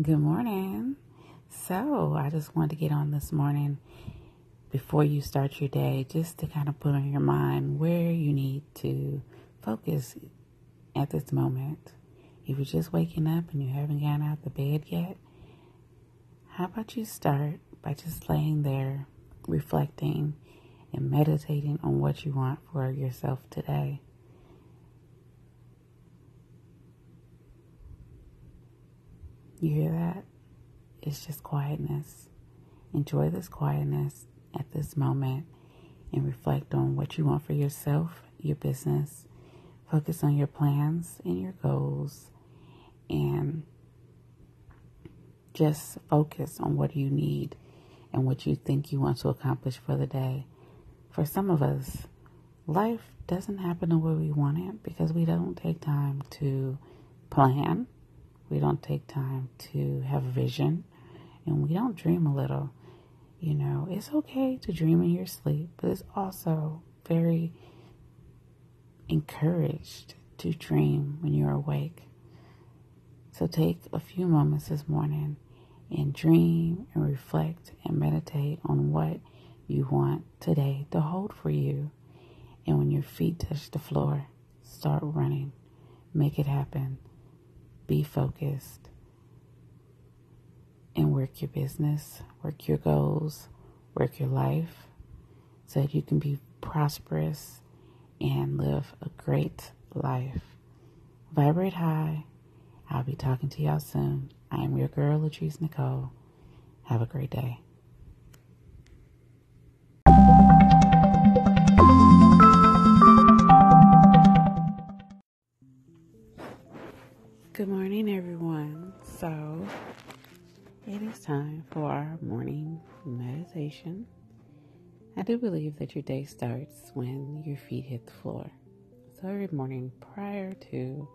Good morning. So, I just wanted to get on this morning before you start your day just to kind of put on your mind where you need to focus at this moment. If you're just waking up and you haven't gotten out of the bed yet, how about you start by just laying there, reflecting, and meditating on what you want for yourself today? You hear that? It's just quietness. Enjoy this quietness at this moment and reflect on what you want for yourself, your business. Focus on your plans and your goals and just focus on what you need and what you think you want to accomplish for the day. For some of us, life doesn't happen the way we want it because we don't take time to plan we don't take time to have vision and we don't dream a little. You know, it's okay to dream in your sleep, but it's also very encouraged to dream when you're awake. So take a few moments this morning and dream and reflect and meditate on what you want today to hold for you. And when your feet touch the floor, start running. Make it happen be focused and work your business, work your goals, work your life so that you can be prosperous and live a great life. Vibrate high. I'll be talking to y'all soon. I am your girl, Latrice Nicole. Have a great day. So, it is time for our morning meditation. I do believe that your day starts when your feet hit the floor. So, every morning prior to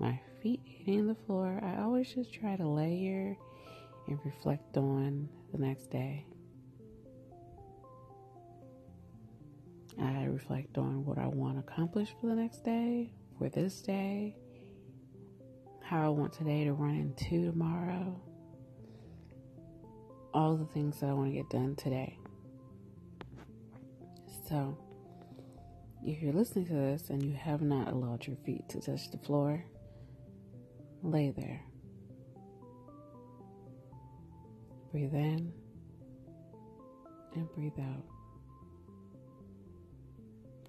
my feet hitting the floor, I always just try to layer and reflect on the next day. I reflect on what I want to accomplish for the next day, for this day how I want today to run into tomorrow, all the things that I want to get done today. So, if you're listening to this and you have not allowed your feet to touch the floor, lay there. Breathe in and breathe out.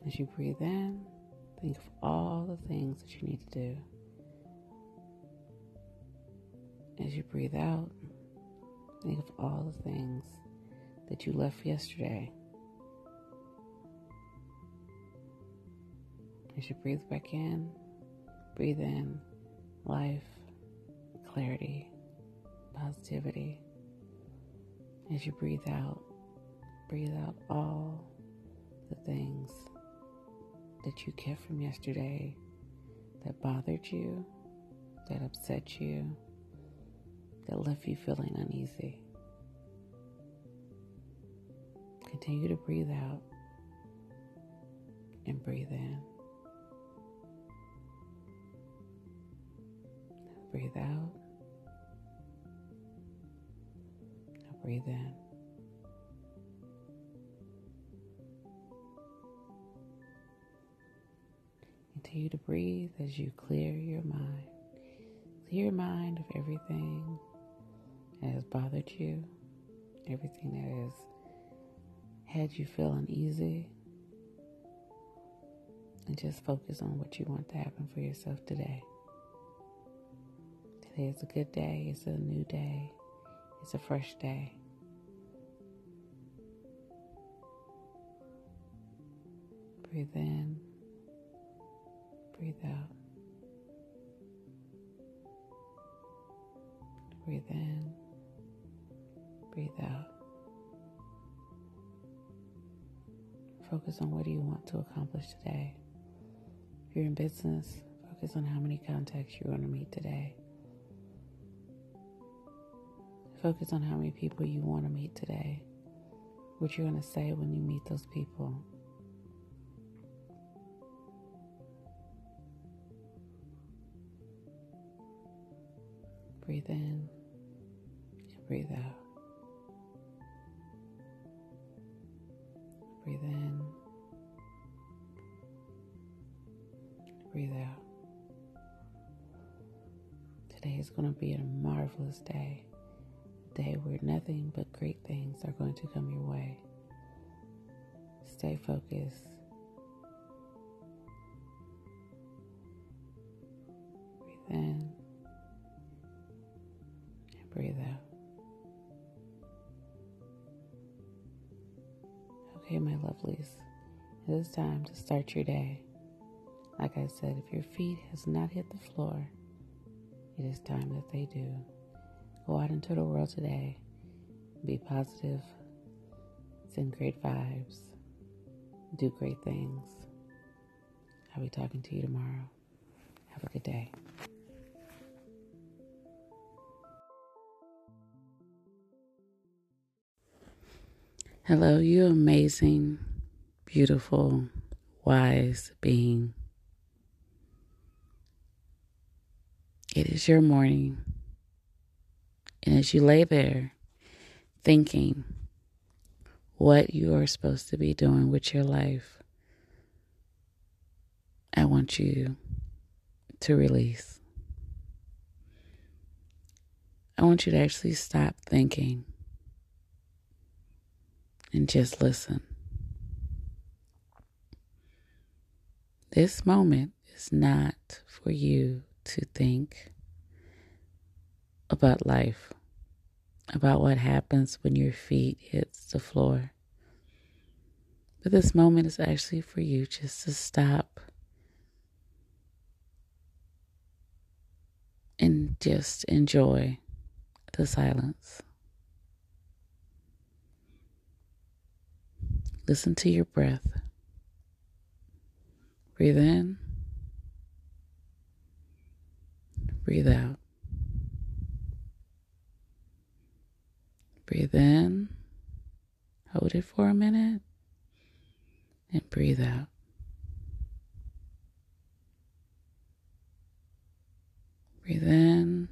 As you breathe in, think of all the things that you need to do. As you breathe out, think of all the things that you left yesterday. As you breathe back in, breathe in life, clarity, positivity. As you breathe out, breathe out all the things that you kept from yesterday that bothered you, that upset you, that left you feeling uneasy. Continue to breathe out and breathe in. Breathe out. Now breathe in. Continue to breathe as you clear your mind. Clear your mind of everything that has bothered you, everything that has had you feel uneasy, and just focus on what you want to happen for yourself today. Today is a good day, it's a new day, it's a fresh day. Breathe in, breathe out. Breathe in. Breathe out. Focus on what do you want to accomplish today. If you're in business, focus on how many contacts you're going to meet today. Focus on how many people you want to meet today. What you're going to say when you meet those people. Breathe in and Breathe out. Marvelous day. Day where nothing but great things are going to come your way. Stay focused. Breathe in and breathe out. Okay, my lovelies, it is time to start your day. Like I said, if your feet has not hit the floor, it is time that they do. Go out into the world today. Be positive. Send great vibes. Do great things. I'll be talking to you tomorrow. Have a good day. Hello, you amazing, beautiful, wise being. It is your morning. And as you lay there thinking what you are supposed to be doing with your life, I want you to release. I want you to actually stop thinking and just listen. This moment is not for you to think about life, about what happens when your feet hits the floor. But this moment is actually for you just to stop and just enjoy the silence. Listen to your breath. Breathe in. Breathe out. Breathe in. Hold it for a minute. And breathe out. Breathe in.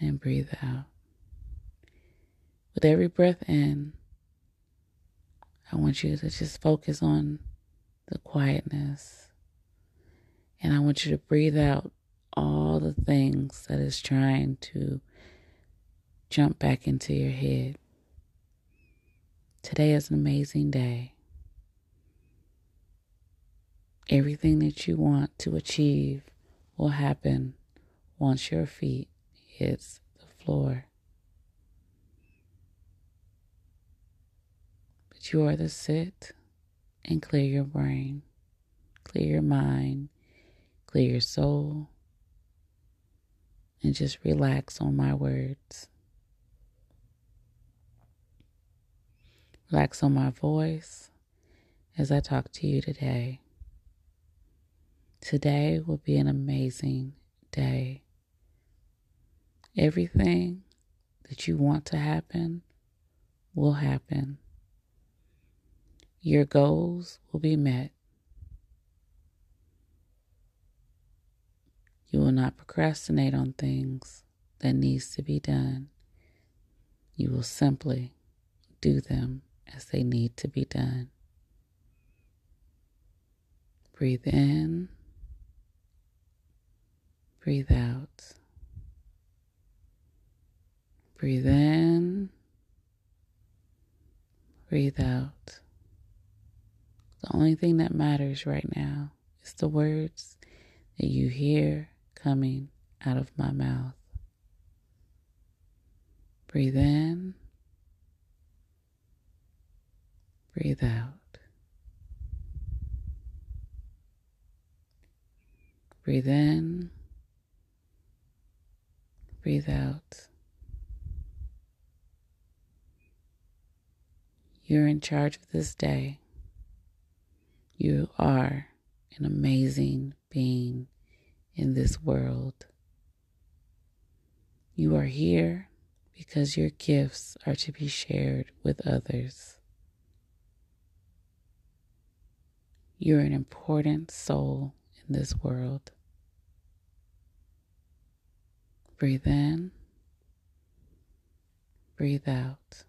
And breathe out. With every breath in, I want you to just focus on the quietness. And I want you to breathe out all the things that is trying to jump back into your head. Today is an amazing day. Everything that you want to achieve will happen once your feet hits the floor. But you are to sit and clear your brain, clear your mind, clear your soul, and just relax on my words. Relax on my voice as I talk to you today. Today will be an amazing day. Everything that you want to happen will happen. Your goals will be met. You will not procrastinate on things that needs to be done. You will simply do them as they need to be done. Breathe in. Breathe out. Breathe in. Breathe out. The only thing that matters right now is the words that you hear coming out of my mouth. Breathe in. Breathe out. Breathe in. Breathe out. You're in charge of this day. You are an amazing being in this world. You are here because your gifts are to be shared with others. You're an important soul in this world. Breathe in, breathe out.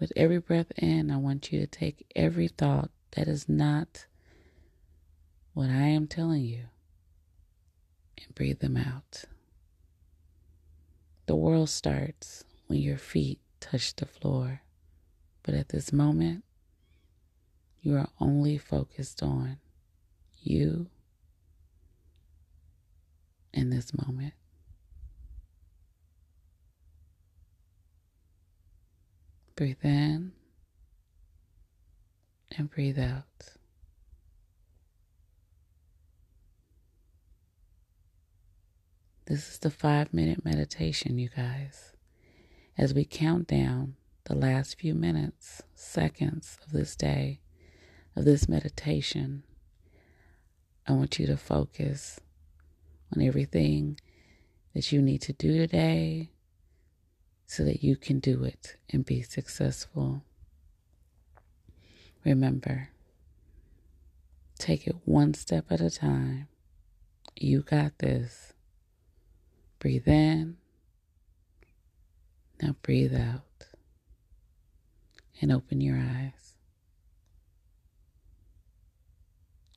With every breath in, I want you to take every thought that is not what I am telling you and breathe them out. The world starts when your feet touch the floor, but at this moment, you are only focused on you in this moment. Breathe in and breathe out. This is the five minute meditation, you guys. As we count down the last few minutes, seconds of this day, of this meditation, I want you to focus on everything that you need to do today so that you can do it and be successful. Remember, take it one step at a time. You got this. Breathe in. Now breathe out and open your eyes.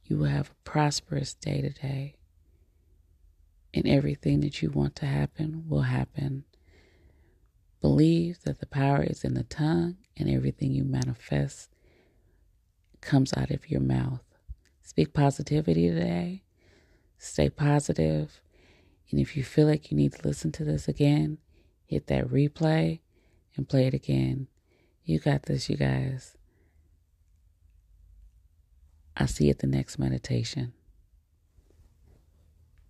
You will have a prosperous day today, and everything that you want to happen will happen. Believe that the power is in the tongue, and everything you manifest comes out of your mouth. Speak positivity today. Stay positive and if you feel like you need to listen to this again, hit that replay and play it again. You got this, you guys. I'll see you at the next meditation.